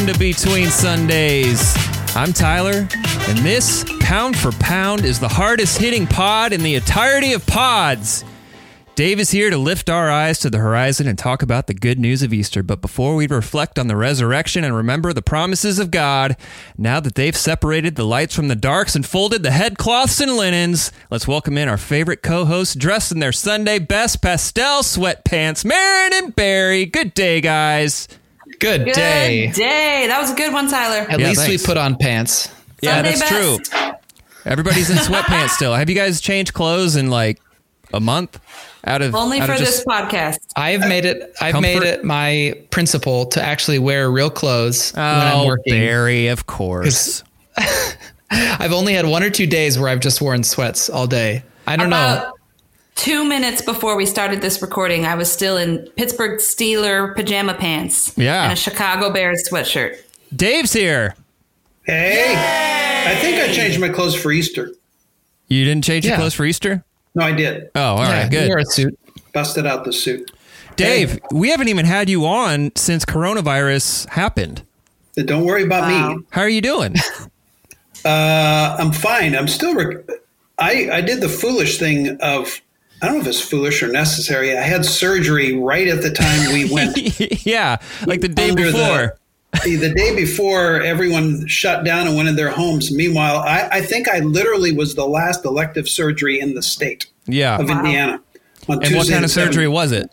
welcome to Between Sundays. I'm Tyler, and this, pound for pound, is the hardest hitting pod in the entirety of pods. Dave is here to lift our eyes to the horizon and talk about the good news of Easter. But before we reflect on the resurrection and remember the promises of God, now that they've separated the lights from the darks and folded the headcloths and linens, let's welcome in our favorite co hosts dressed in their Sunday best pastel sweatpants, Marin and Barry. Good day, guys. Good, day. Good day. day. That was a good one, Tyler. At Yeah, least thanks. we put on pants. Yeah, that's best. true. Everybody's in sweatpants still. Have you guys changed clothes in like a month? Out of Only out for of this podcast. I've made it. I've Comfort. made it my principle to actually wear real clothes when I'm Oh, working. Barry, of course. I've only had one or two days where I've just worn sweats all day. I don't know. About two minutes before we started this recording, I was still in Pittsburgh Steeler pajama pants Yeah. and a Chicago Bears sweatshirt. Dave's here. Hey, I think I changed my clothes for Easter. You didn't change your clothes for Easter? No, I did. Oh, all right, Yeah, you good. wear a suit. Busted out the suit. Dave, we haven't even had you on since coronavirus happened. Don't worry about Wow. me. How are you doing? Uh, I'm fine. I'm still. Rec- I I did the foolish thing of. I don't know if it's foolish or necessary. I had surgery right at the time we went. yeah, like the day before. the, the day before everyone shut down and went in their homes. Meanwhile, I, I think I literally was the last elective surgery in the state yeah. of Indiana. On And what kind of surgery was it?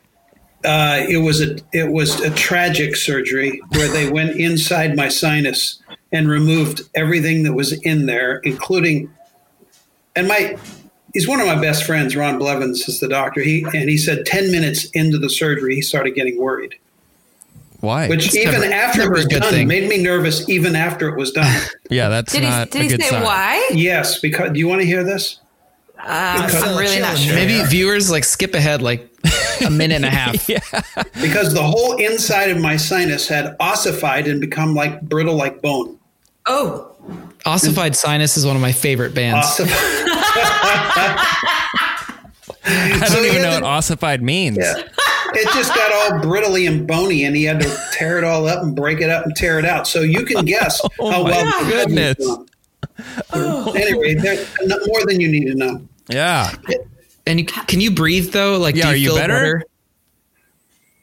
Uh, it was a it was a tragic surgery where they went inside my sinus and removed everything that was in there, including and my he's one of my best friends, Ron Blevins is the doctor. He and he said ten minutes into the surgery he started getting worried. Why? Which even never- after never it was done thing. made me nervous even after it was done. yeah, that's Did he, not did a he good say sign. why? yes, because do you want to hear this? Uh, I'm really not sure. Maybe viewers like skip ahead like a minute and a half. yeah. Because the whole inside of my sinus had ossified and become like brittle like bone. Oh, Ossified Sinus is one of my favorite bands. Ossified. I don't So even know had what ossified means. Yeah. It just got all brittly and bony, and he had to tear it all up and break it up and tear it out. So you can guess Oh how my well the goodness. was done. Anyway, there's more than you need to know. Yeah. And you, can you breathe though? Like, Yeah, do are you feel better?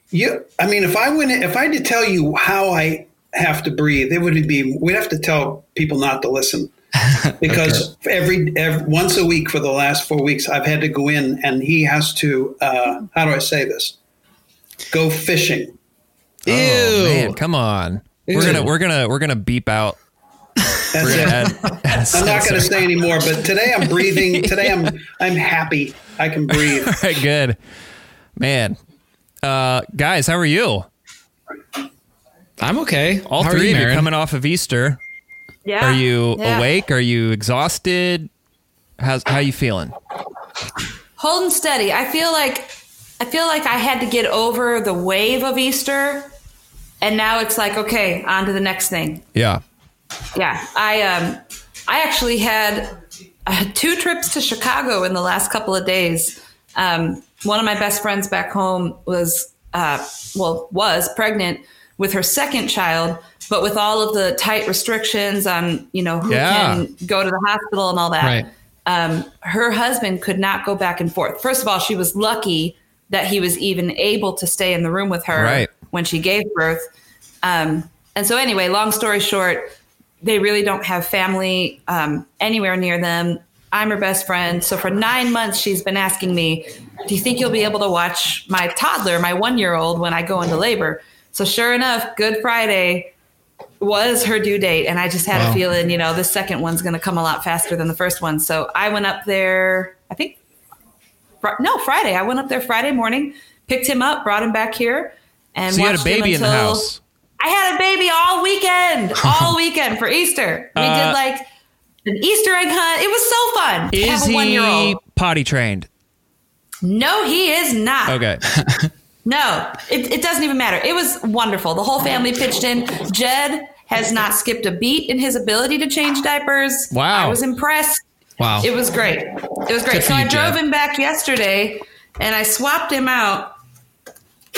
You, I mean, if I went, if I had to tell you how I have to breathe, it would be we'd have to tell people not to listen because every, every once a week for the last four weeks, I've had to go in, and he has to. Uh, how do I say this? Go fishing. Ew. Oh man, come on. We're gonna we're gonna we're gonna beep out. That's it. Add, add I'm not going to say anymore, but today I'm breathing. Today I'm I'm happy. I can breathe. All right, good. Man. Uh guys, how are you? I'm okay. All How three you, of you Maren? coming off of Easter. yeah. Are you Yeah. awake? Are you exhausted? How's how you feeling? holding steady. I feel like I feel like I had to get over the wave of Easter, and now it's like okay, on to the next thing. Yeah. Yeah, I um, I actually had I had two trips to Chicago in the last couple of days. Um, one of my best friends back home was uh, well was pregnant with her second child, but with all of the tight restrictions on you know who Yeah. can go to the hospital and all that. Right. Um, her husband could not go back and forth. First of all, she was lucky that he was even able to stay in the room with her Right. when she gave birth. Um, and so, anyway, long story short, they really don't have family um, anywhere near them. I'm her best friend. So, for nine months, she's been asking me, Do you think you'll be able to watch my toddler, my one year old, when I go into labor? So, sure enough, Good Friday was her due date. And I just had Wow. a feeling, you know, the second one's going to come a lot faster than the first one. So, I went up there, I think, Fri- no, Friday. I went up there Friday morning, picked him up, brought him back here. And So you had a watched him baby in the until- house. I had a baby all weekend, all weekend for Easter. We Uh, did like an Easter egg hunt. It was so fun. Is have a he potty trained? No, he is not. Okay. No, it, it doesn't even matter. It was wonderful. The whole family pitched in. Jed has not skipped a beat in his ability to change diapers. Wow. I was impressed. Wow. It was great. It was great. Good So I drove Jed. him back yesterday and I swapped him out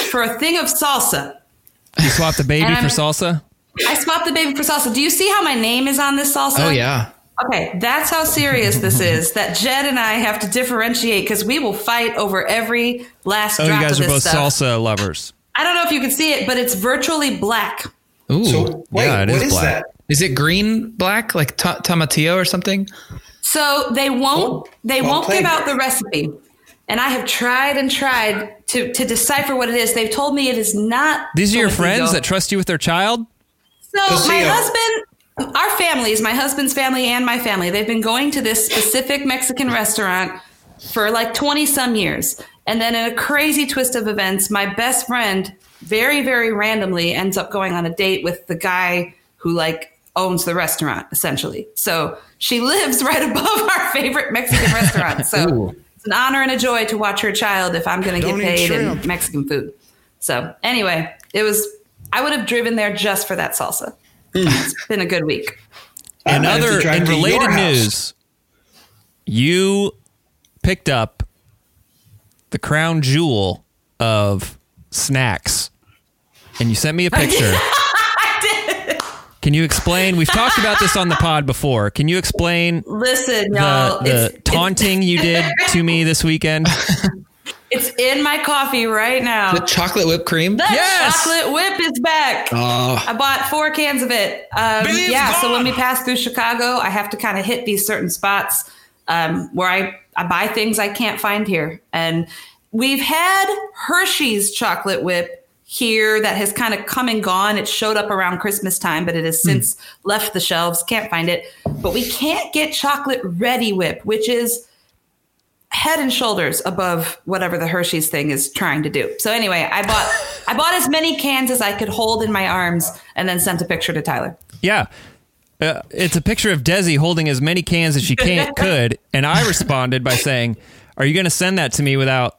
for a thing of salsa. You swapped the baby for salsa? I swapped the baby for salsa. Do you see how my name is on this salsa? Oh yeah. Okay, that's how serious this is. That Jed and I have to differentiate because we will fight over every last Oh, drop you guys of are both stuff. salsa lovers. I don't know if you can see it, but it's virtually black. Ooh. So wait, Yeah, it what is is black. that? is it green black like ta- tomatillo or something? So they won't Cool. they Well won't played. give out the recipe. And I have tried and tried to to decipher what it is. They've told me it is not These are your friends that trust you with their child? So my husband, our families, my husband's family and my family, they've been going to this specific Mexican restaurant for like 20 some years. And then in a crazy twist of events, my best friend very, very randomly ends up going on a date with the guy who like owns the restaurant essentially. So she lives right above our favorite Mexican restaurant. So it's an honor and a joy to watch her child if I'm going to get paid in. Mexican food. So anyway, it was, I would have driven there just for that salsa. Hmm. It's been a good week. I In might have to other drive in related news, you picked up the crown jewel of snacks, and you sent me a picture. Can you explain? We've talked about this on the pod before. Can you explain Listen, the, y'all, the it's, taunting you did to me this weekend? it's in my coffee right now. The chocolate whipped cream. The Yes! chocolate whip is back. Oh, I bought four cans of it. Um, yeah, so when we pass through Chicago, I have to kind of hit these certain spots um, where I, I buy things I can't find here. And we've had Hershey's chocolate whip here that has kind of come and gone. It showed up around Christmas time, but it has since left the shelves. Can't find it. But we can't get chocolate Reddi-wip, which is head and shoulders above whatever the Hershey's thing is trying to do. So anyway, I bought I bought as many cans as I could hold in my arms and then sent a picture to Tyler. Yeah. Uh, it's a picture of Desi holding as many cans as she can could, and I responded by saying, "Are you going to send that to me without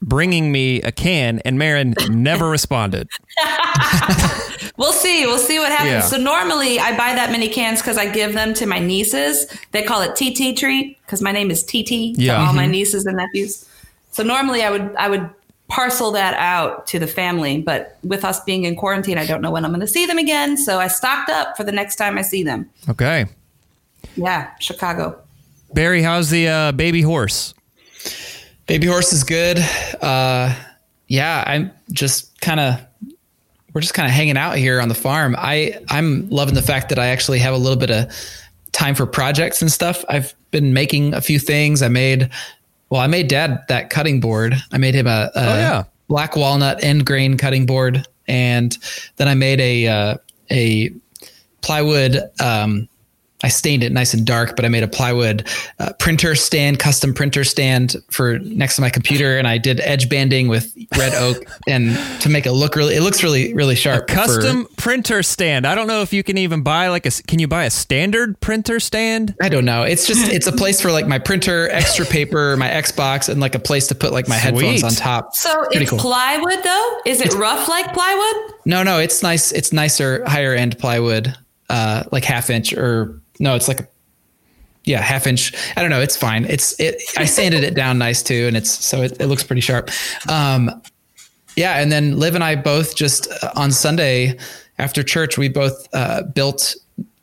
bringing me a can?" And Marin never responded. We'll see. We'll see what happens. Yeah. So normally I buy that many cans because I give them to my nieces. They call it TT treat because my name is TT to Yeah. all my nieces and nephews. So normally I would I would parcel that out to the family, but with us being in quarantine, I don't know when I'm going to see them again. So I stocked up for the next time I see them. Okay, Yeah, Chicago. Barry, how's the uh, baby horse? baby horse is good. Uh, yeah, I'm just kind of we're just kind of hanging out here on the farm. I I'm loving the fact that I actually have a little bit of time for projects and stuff. I've been making a few things. I made well, I made dad that cutting board. I made him a, a Oh, yeah. black walnut end grain cutting board, and then I made a uh, a plywood. Um, I stained it nice and dark, but I made a plywood uh, printer stand, custom printer stand for next to my computer, and I did edge banding with red oak and to make it look really. It looks really really sharp. for- Custom printer stand. I don't know if you can even buy like a. Can you buy a standard printer stand? I don't know. It's just it's a place for like my printer, extra paper, my Xbox, and like a place to put like my headphones on top. So Pretty it's cool. plywood though? Is it rough like plywood? No, no, it's nice. It's nicer, higher end plywood, uh, like half inch or no, it's like, a, yeah, half inch. I don't know. It's fine. It's it. I sanded it down nice too, and it's so it, it looks pretty sharp. Um, yeah, and then Liv and I both just uh, on Sunday after church, we both uh, built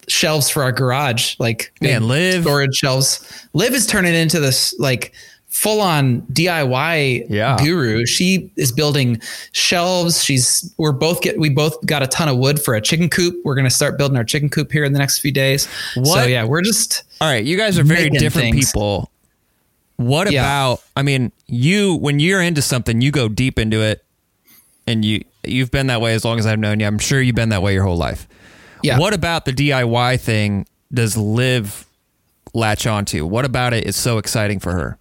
shelves for our garage, like Man, Liv- storage shelves. Liv is turning into this like full on DIY Yeah. guru. She is building shelves. She's we're both get we both got a ton of wood for a chicken coop. We're gonna start building our chicken coop here in the next few days. So yeah, we're just All right, you guys are very different things. people. What Yeah. about? I mean, you when you're into something, you go deep into it, and you you've been that way as long as I've known you. I'm sure you've been that way your whole life. yeah. What about the DIY thing? Does Liv latch onto? What about it is so exciting for her?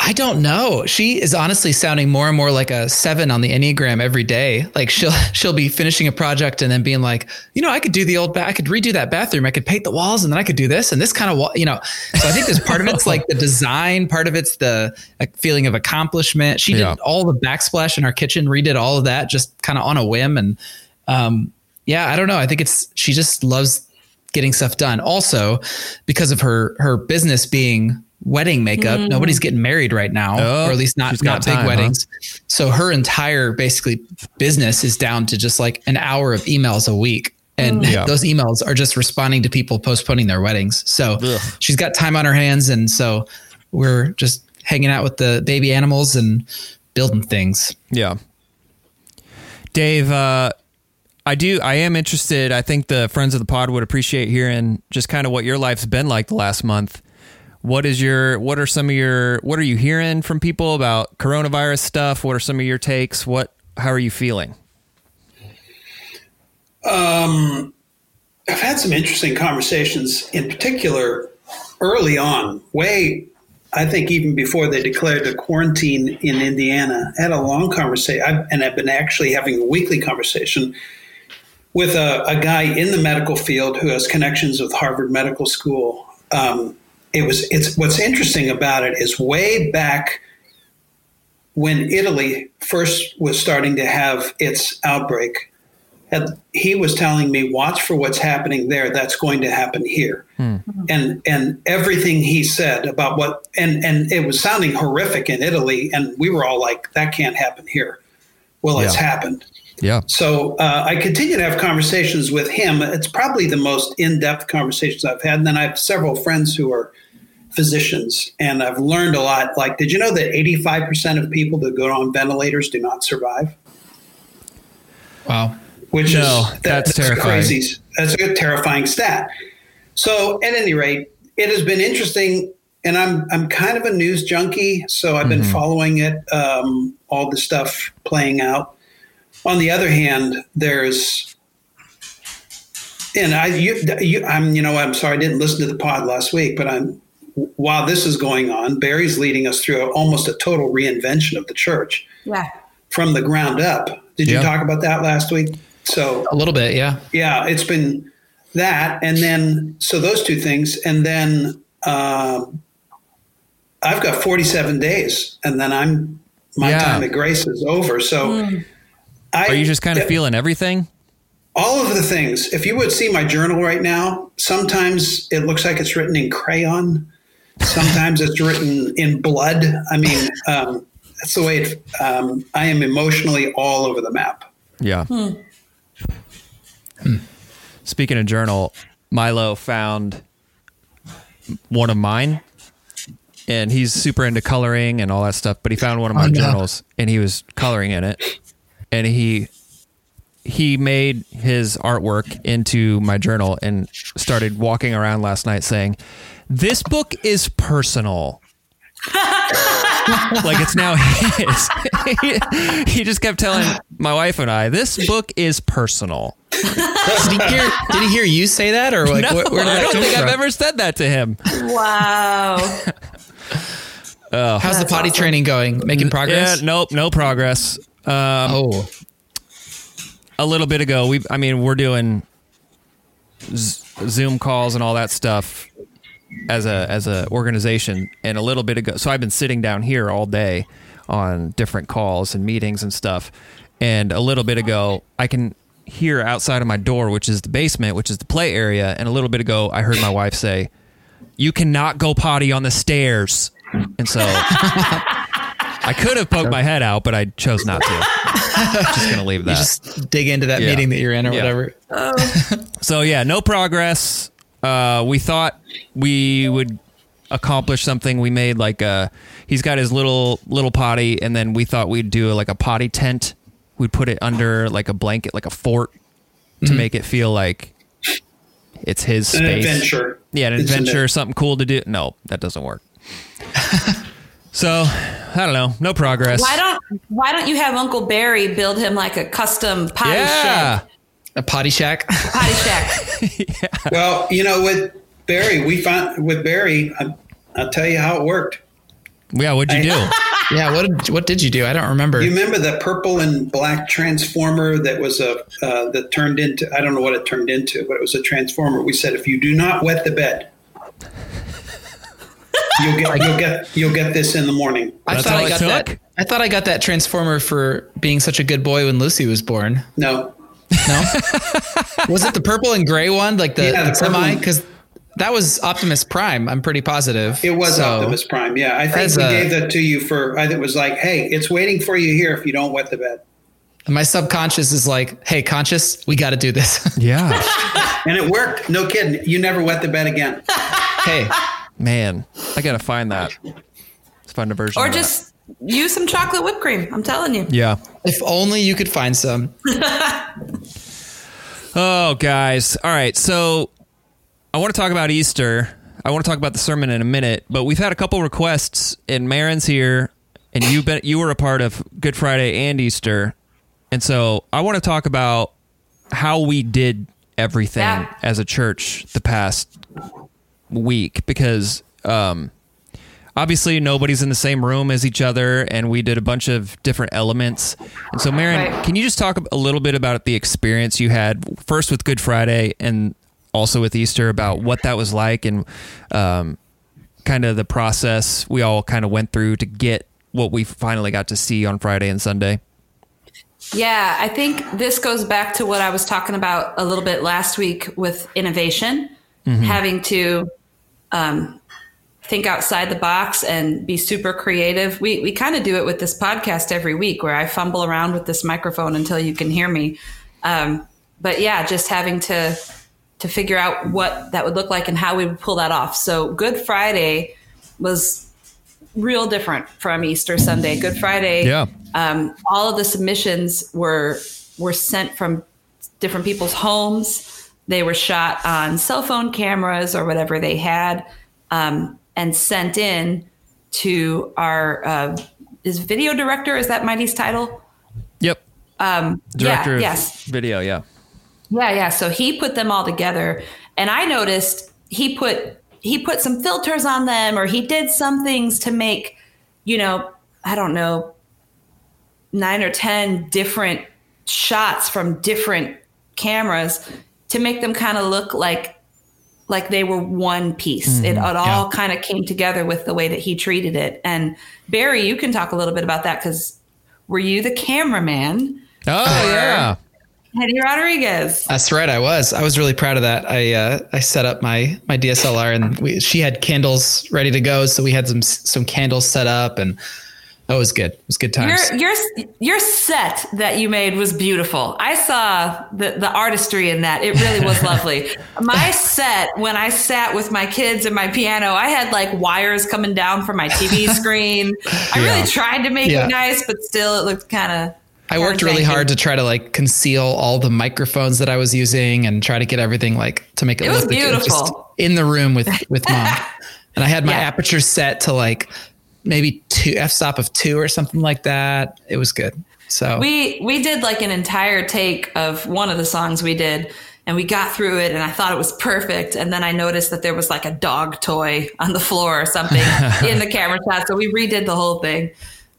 I don't know. She is honestly sounding more and more like a seven on the Enneagram every day. Like she'll she'll be finishing a project and then being like, you know, I could do the old, ba- I could redo that bathroom. I could paint the walls and then I could do this and this kind of wall. You know, so I think there's part of it's like the design, part of it's the like, feeling of accomplishment. She Yeah. did all the backsplash in our kitchen, redid all of that just kind of on a whim. And um, yeah, I don't know. I think it's she just loves getting stuff done. Also, because of her her business being wedding makeup, nobody's getting married right now, Oh, or at least not she's got not big time, huh? weddings. So her entire basically business is down to just like an hour of emails a week. And Yeah. those emails are just responding to people postponing their weddings. So Ugh. she's got time on her hands. And so we're just hanging out with the baby animals and building things. Yeah. Dave, uh, I do. I am interested. I think the friends of the pod would appreciate hearing just kind of what your life's been like the last month. What is your? What are some of your? What are you hearing from people about coronavirus stuff? What are some of your takes? What? How are you feeling? Um, I've had some interesting conversations, in particular, early on, way, I think even before they declared the quarantine in Indiana. I had a long conversation, I've, and I've been actually having a weekly conversation with a, a guy in the medical field who has connections with Harvard Medical School. Um, it was it's what's interesting about it is way back when Italy first was starting to have its outbreak and he was telling me watch for what's happening there. That's going to happen here. Hmm. And and everything he said about what and and it was sounding horrific in italy and we were all like that can't happen here. Well it's happened Yeah. so uh, i continue to have conversations with him it's probably the most in-depth conversations i've had and then i have several friends who are physicians and i've learned a lot like did you know that 85% of people that go on ventilators do not survive Wow. which No, is that's terrifying. crazy. That's a terrifying stat. So, at any rate, it has been interesting, and I'm I'm kind of a news junkie, so I've been following it, um, all the stuff playing out. On the other hand, there's, and I you, you I'm you know I'm sorry I didn't listen to the pod last week, but I'm while this is going on, Barry's leading us through a, almost a total reinvention of the church Yeah. from the ground up. Did Yeah. you talk about that last week? So A little bit. Yeah. yeah, it's been that, and then so those two things, and then um, I've got 47 days, and then I'm my Yeah. time at Grace is over. So I Are you just kind of feeling everything? all of the things. If you would see my journal right now, sometimes it looks like it's written in crayon. Sometimes it's written in blood. I mean, um, that's the way it, um, I am emotionally all over the map. Yeah. Speaking of journal, Milo found one of mine, and he's super into coloring and all that stuff. But he found one of my Oh, no. journals, and he was coloring in it, and he he made his artwork into my journal and started walking around last night saying, "This book is personal." like it's now his. he, he just kept telling my wife and I, "This book is personal." Did he hear? Did he hear you say that, or like no, where, where did I don't think from? I've ever said that to him. Wow. How's the potty awesome. training going? Making Yeah, progress? nope, no progress. Um, Oh, a little bit ago, we, I mean, we're doing Z- Zoom calls and all that stuff as a as a organization, and a little bit ago. So I've been sitting down here all day on different calls and meetings and stuff. And a little bit ago, I can hear outside of my door, which is the basement, which is the play area. And a little bit ago, I heard my wife say, "You cannot go potty on the stairs." And so I could have poked my head out, but I chose not to. just gonna leave you that. just dig into that Yeah. meeting that you're in or Yeah. whatever. So yeah, no progress. Uh, we thought we would accomplish something. We made like a. He's got his little little potty, and then we thought we'd do like a potty tent. We'd put it under like a blanket, like a fort, to make it feel like it's his An space. adventure. Yeah, an It's an adventure, something cool to do. No, that doesn't work. so I don't know. No progress. Why don't Why don't you have Uncle Barry build him like a custom potty yeah. shed, A potty shack. potty shack? Well, you know, with Barry, we found with Barry, I, I'll tell you how it worked. Yeah. What'd you do? yeah. What did What did you do? I don't remember. You remember the purple and black transformer that was a uh, that turned into I don't know what it turned into, but it was a transformer. We said if you do not wet the bed, you'll get you'll get you'll get this in the morning. I That's thought I got took? that. I thought I got that transformer for being such a good boy when Lucy was born. No, No, was it the purple and gray one, like the, Yeah, the the semi? Because that was Optimus Prime. I'm pretty positive it was So- Optimus Prime. Yeah, I think As we a- gave that to you for. I think it was like, hey, it's waiting for you here if you don't wet the bed. And my subconscious is like, "Hey, conscious, we got to do this." Yeah. And it worked. No kidding. You never wet the bed again. hey, Man, I got to find that. Let's find a version. Or of that. just use some chocolate whipped cream. I'm telling you. Yeah. if only you could find some. Oh, guys. All right. So I want to talk about Easter. I want to talk about the sermon in a minute, but we've had a couple requests, and Marin's here, and you been you were a part of Good Friday and Easter, and so I want to talk about how we did everything Yeah. as a church the past week because um, obviously nobody's in the same room as each other and we did a bunch of different elements. And so Marin Right. can you just talk a little bit about the experience you had first with good friday and also with easter about what that was like and um, kind of the process we all kind of went through to get what we finally got to see on friday and sunday? Yeah, I think this goes back to what I was talking about a little bit last week with innovation, having to um, think outside the box and be super creative. We we kind of do it with this podcast every week, where I fumble around with this microphone until you can hear me. Um, but yeah, just having to to figure out what that would look like and how we would pull that off. So Good Friday was real different from Easter Sunday. Good Friday Yeah. um, all of the submissions were were sent from different people's homes. They were shot on cell phone cameras or whatever they had, um, and sent in to our uh, is video director. Is that Mighty's title? yep Um, director yeah, of yes. video yeah Yeah, yeah. So he put them all together, and I noticed he put he put some filters on them, or he did some things to make, you know, I don't know, nine or ten different shots from different cameras to make them kind of look like like they were one piece. It, it all kind of came together with the way that he treated it. And Barry, you can talk a little bit about that because were you the cameraman? oh yeah Eddie Rodriguez. That's right. I was. I was really proud of that. I uh, I set up my my DSLR and we, she had candles ready to go, so we had some some candles set up, and that was good. It was good times. Your your your set that you made was beautiful. I saw the the artistry in that. It really was lovely. My set when I sat with my kids and my piano, I had like wires coming down from my TV screen. I Yeah. really tried to make Yeah. it nice, but still it looked kind of I worked really hard to try to like conceal all the microphones that I was using and try to get everything like to make it, It look like it beautiful. in the room with with mom. and I had my Yeah. aperture set to like maybe two f stop of two or something like that. It was good. So we we did like an entire take of one of the songs we did and we got through it and i thought it was perfect and then i noticed that there was like a dog toy on the floor or something in the camera shot so we redid the whole thing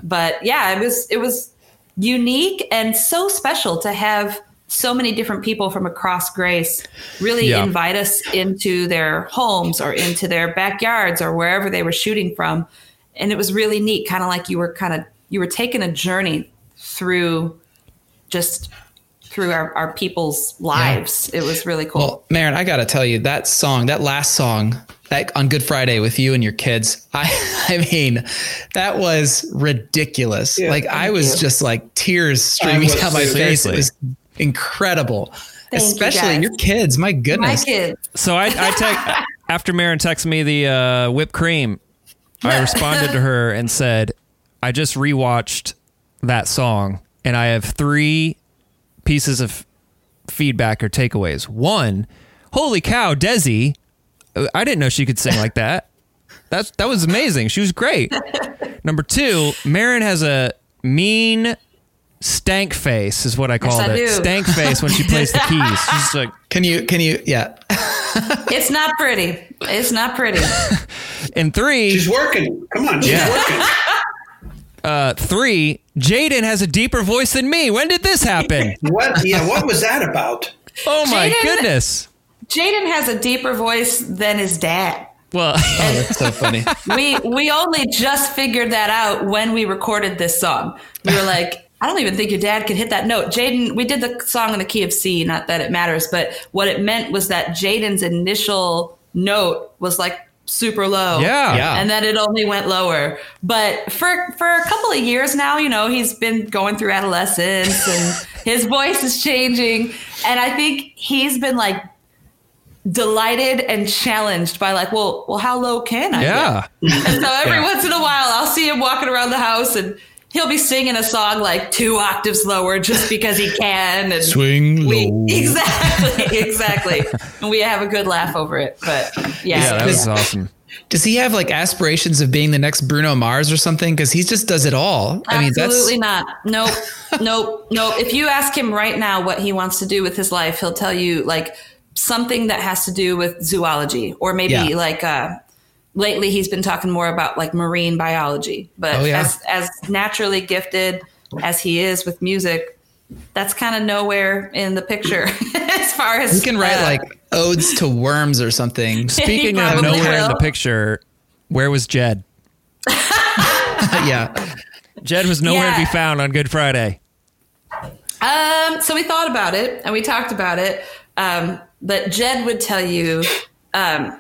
but yeah it was it was unique and so special to have so many different people from across grace really Yeah. invite us into their homes or into their backyards or wherever they were shooting from and it was really neat kind of like you were kind of you were taking a journey through just through our, our people's lives it was really cool Well, Marin, I got to tell you that song, that last song, that on Good Friday with you and your kids. I, I mean, that was ridiculous. Yeah, like I was you. just like tears streaming down my face. It was incredible, Thank especially guys. your kids. My my goodness. kids So I, I text after Marin texted me the uh, whipped cream. I responded to her and said, "I just rewatched that song, and I have three pieces of feedback or takeaways. One, holy cow, Desi! I didn't know she could sing like that. That's that was amazing. She was great. Number two, Marin has a mean." Stank face is what I called I it. do. Stank face when she plays the keys. She's like, Can you, can you, yeah. it's not pretty it's not pretty and three, She's working. Come on, she's Yeah. working. Uh, three, Jaden has a deeper voice than me. When did this happen? What? Yeah, what was that about? Oh my Jaden- goodness. jaden has a deeper voice than his dad Well, That's so funny. we we only just figured that out when we recorded this song. We were like, I don't even think your dad could hit that note. Jaden, we did the song in the key of C, not that it matters, but what it meant was that Jaden's initial note was like super low. Yeah. Yeah. And then it only went lower. But for for a couple of years now, you know, he's been going through adolescence and his voice is changing. And I think he's been like delighted and challenged by like, well, well, how low can I? get? Yeah. And so every Yeah. once in a while, I'll see him walking around the house and he'll be singing a song like two octaves lower just because he can. And Swing we, low. exactly, exactly. And we have a good laugh over it. But yeah, Yeah, that was awesome. Does he have like aspirations of being the next Bruno Mars or something? Because he just does it all. I mean, absolutely that's not. Nope, nope, nope. If you ask him right now what he wants to do with his life, he'll tell you like something that has to do with zoology or maybe Yeah. like uh lately he's been talking more about like marine biology but Oh, yeah. as as naturally gifted as he is with music that's kind of nowhere in the picture as far as he can write uh, like odes to worms or something. Speaking of probably nowhere in the picture, where was Jed? yeah. Jed was nowhere to be found on Good Friday. Um, so we thought about it and we talked about it. Um, but Jed would tell you, um,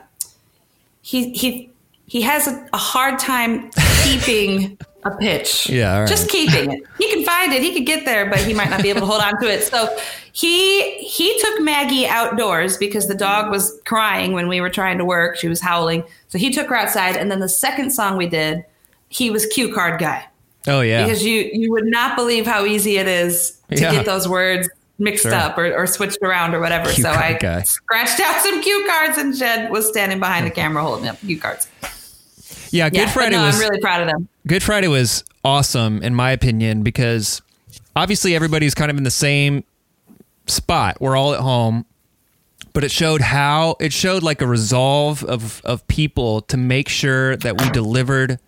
he he he has a, a hard time keeping a pitch. Yeah, right. just keeping it. He can find it. He could get there, but he might not be able to hold on to it. So he he took Maggie outdoors because the dog was crying when we were trying to work. She was howling, so he took her outside. And then the second song we did, he was cue card guy Oh yeah. because you you would not believe how easy it is to Yeah. get those words mixed Sure. up or, or switched around or whatever. Cue so I guy. scratched out some cue cards and Jed was standing behind the camera holding up cue cards. yeah, Good Yeah, Friday no, was I'm really proud of them. Good Friday was awesome in my opinion because obviously everybody's kind of in the same spot. We're all at home, but it showed how it showed like a resolve of of people to make sure that we delivered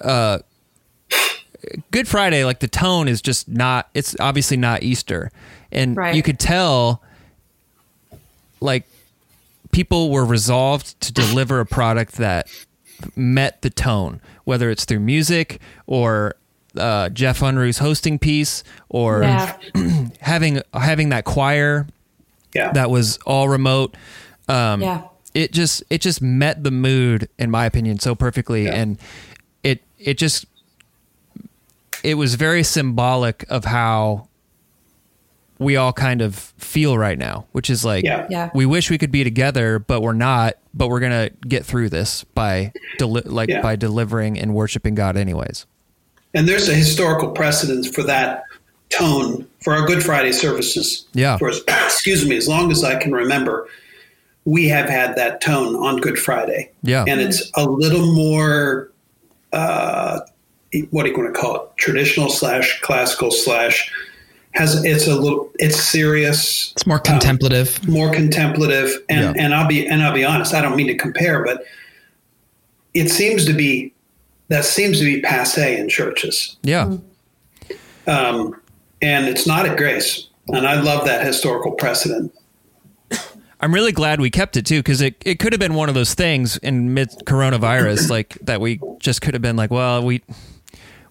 uh Good Friday like the tone is just not it's obviously not Easter. And Right. you could tell like people were resolved to deliver a product that met the tone, whether it's through music or uh, Jeff Unruh's hosting piece or Yeah. having having that choir Yeah. that was all remote. Um, Yeah. It just it just met the mood, in my opinion, so perfectly, Yeah. and it it just it was very symbolic of how we all kind of feel right now, which is like Yeah. Yeah. we wish we could be together, but we're not. But we're gonna get through this by deli- like Yeah. by delivering and worshiping God, anyways. And there's a historical precedence for that tone for our Good Friday services. Yeah. For as, excuse me, as long as I can remember, we have had that tone on Good Friday. Yeah. And it's a little more, uh, what are you going to call it? Traditional slash classical slash has it's a little it's serious It's more contemplative. more contemplative and Yeah. and I'll be and I'll be honest I don't mean to compare but it seems to be that seems to be passe in churches Yeah, um, and it's not at Grace and I love that historical precedent I'm really glad we kept it too because it, it could have been one of those things in mid coronavirus like that we just could have been like, well, we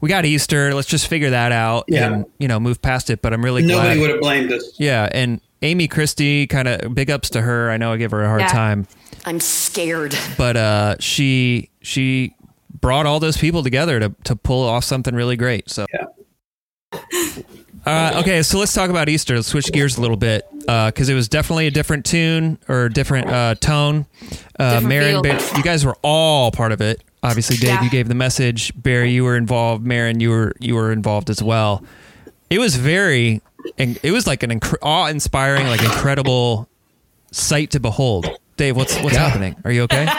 we got Easter, let's just figure that out Yeah. and you know move past it. But I'm really nobody glad. would have blamed us yeah, and Amy Christie, kind of big ups to her. I know I give her a hard Yeah. time, I'm scared. but uh, she she brought all those people together to to pull off something really great. So. Yeah. Uh, okay, so let's talk about Easter. Let's switch gears a little bit because it was definitely a different tune or different uh, tone. Uh, Different Maren. Ba- you guys were all part of it. Obviously, Dave, Yeah. you gave the message. Barry, you were involved. Maren, you were you were involved as well. It was very, and it was like an inc- awe-inspiring, like incredible sight to behold. Dave, what's what's Yeah. happening? Are you okay?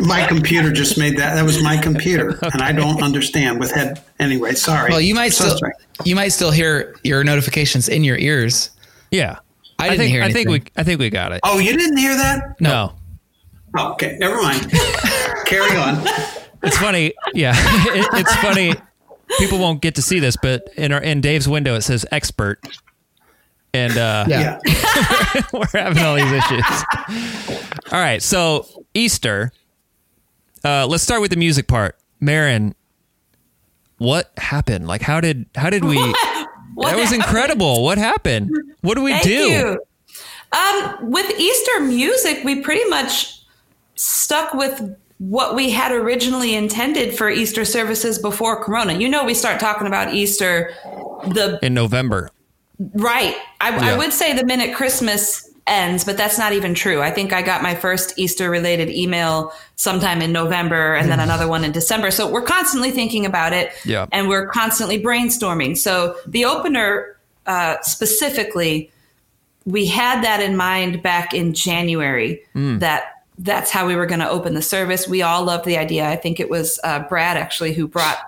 my computer just made that that was my computer and I don't understand with head anyway sorry Well, you might So still sorry. you might still hear your notifications in your ears. Yeah, I didn't think hear I think we. I think we got it. oh you didn't hear that No, oh, okay never mind carry on it's funny. Yeah, it, it's funny. People won't get to see this, but in our in Dave's window it says expert, and uh, Yeah. yeah we're having all these issues. All right, so Easter. Uh, let's start with the music part. Marin, what happened? Like, how did how did we? What that was happened? incredible. What happened? What do we Thank do? you. Um, with Easter music, we pretty much stuck with what we had originally intended for Easter services before Corona. You know, we start talking about Easter the in November. right. I, Yeah. I would say the minute Christmas ends, but that's not even true. I think I got my first Easter related email sometime in November and then another one in December. So we're constantly thinking about it Yeah. and we're constantly brainstorming. So the opener uh, specifically, we had that in mind back in January that that's how we were going to open the service. We all loved the idea. I think it was uh, Brad actually who brought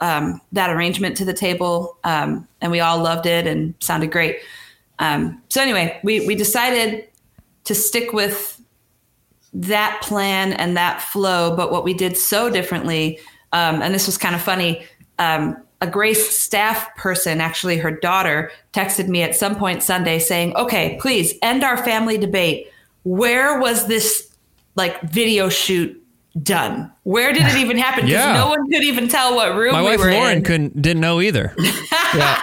um, that arrangement to the table, um, and we all loved it and sounded great. Um, so anyway, we we decided to stick with that plan and that flow, but what we did so differently, um, and this was kind of funny. Um, a Grace staff person, actually her daughter, texted me at some point Sunday saying, "Okay, please end our family debate. Where was this like video shoot done? Where did it even happen? Because Yeah. no one could even tell what room My we wife were Lauren in. couldn't didn't know either. Yeah.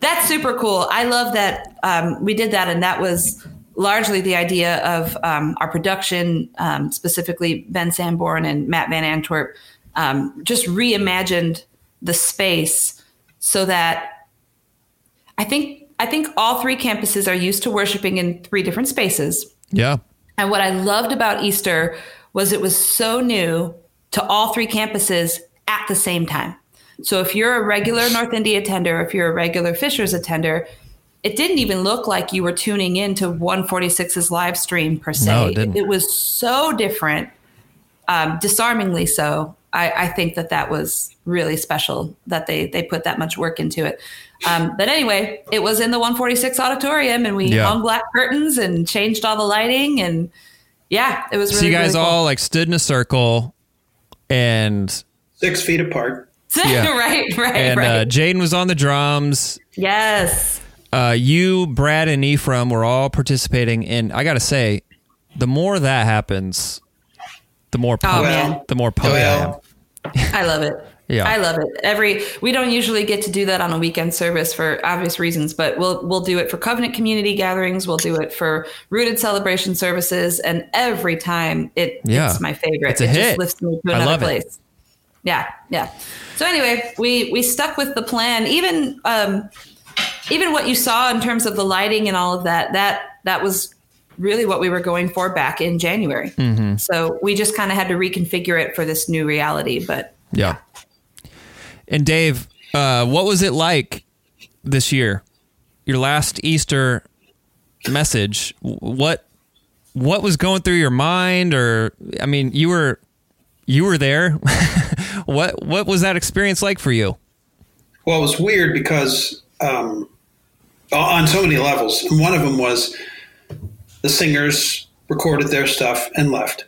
That's super cool. I love that um, we did that, and that was largely the idea of um, our production, um, specifically Ben Sanborn and Matt Van Antwerp, um, just reimagined the space so that I think I think all three campuses are used to worshiping in three different spaces. Yeah. And what I loved about Easter was it was so new to all three campuses at the same time. So if you're a regular North Indy attender, if you're a regular Fishers attender, it didn't even look like you were tuning in to 146's live stream per se. No, it didn't. was so different, um, disarmingly so. I, I think that that was really special that they they put that much work into it. Um, but anyway, it was in the 146 auditorium, and we Yeah. hung black curtains and changed all the lighting, and yeah, it was. Really, so you guys really cool. all like stood in a circle and Six feet apart. yeah. right, right, and right. uh, Jaden was on the drums. yes, Uh, you, Brad, and Ephraim were all participating, and I gotta say, the more that happens, the more Oh, man. the more pumped I am. I love it. Yeah. I love it. Every we don't usually get to do that on a weekend service for obvious reasons, but we'll we'll do it for covenant community gatherings. We'll do it for rooted celebration services, and every time it Yeah. it's my favorite. It's a it hit. just lifts me to I another love it. place. Yeah, yeah. So anyway, we we stuck with the plan. Even um, even what you saw in terms of the lighting and all of that that that was really what we were going for back in January. Mm-hmm. So we just kind of had to reconfigure it for this new reality, but. Yeah. And Dave, uh, what was it like this year? Your last Easter message. What what was going through your mind or I mean, you were you were there. what what was that experience like for you? Well, it was weird because um, on so many levels. One of them was the singers recorded their stuff and left.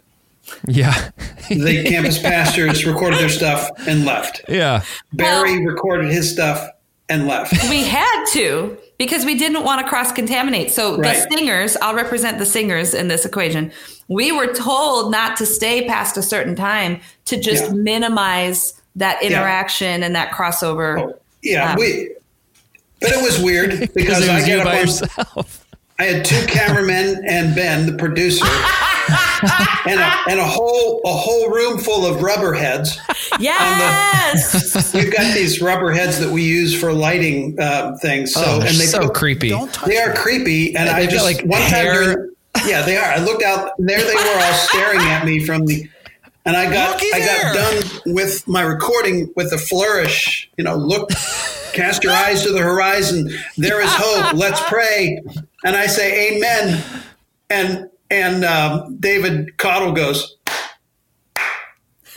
Yeah. The campus pastors recorded their stuff and left. yeah. Barry recorded his stuff and left. we had to because we didn't want to cross contaminate. So Right. the singers, I'll represent the singers in this equation. We were told not to stay past a certain time to just Yeah. minimize that interaction and that crossover. Oh, yeah, Um, we. But it was weird Because because it I was you get up by on, yourself. I had two cameramen and Ben, the producer, and a, and a whole a whole room full of rubber heads. Yes. We've got these rubber heads that we use for lighting uh, things. So Oh, and they so put- creepy. They are creepy, and I just like, one time hair. during, yeah, they are. I looked out, and there they were, all staring at me from the, and I got Looky I got done with my recording with a flourish. You know, look, cast your eyes to the horizon. There is hope. Let's pray, and I say Amen, and and um, David Cottle goes.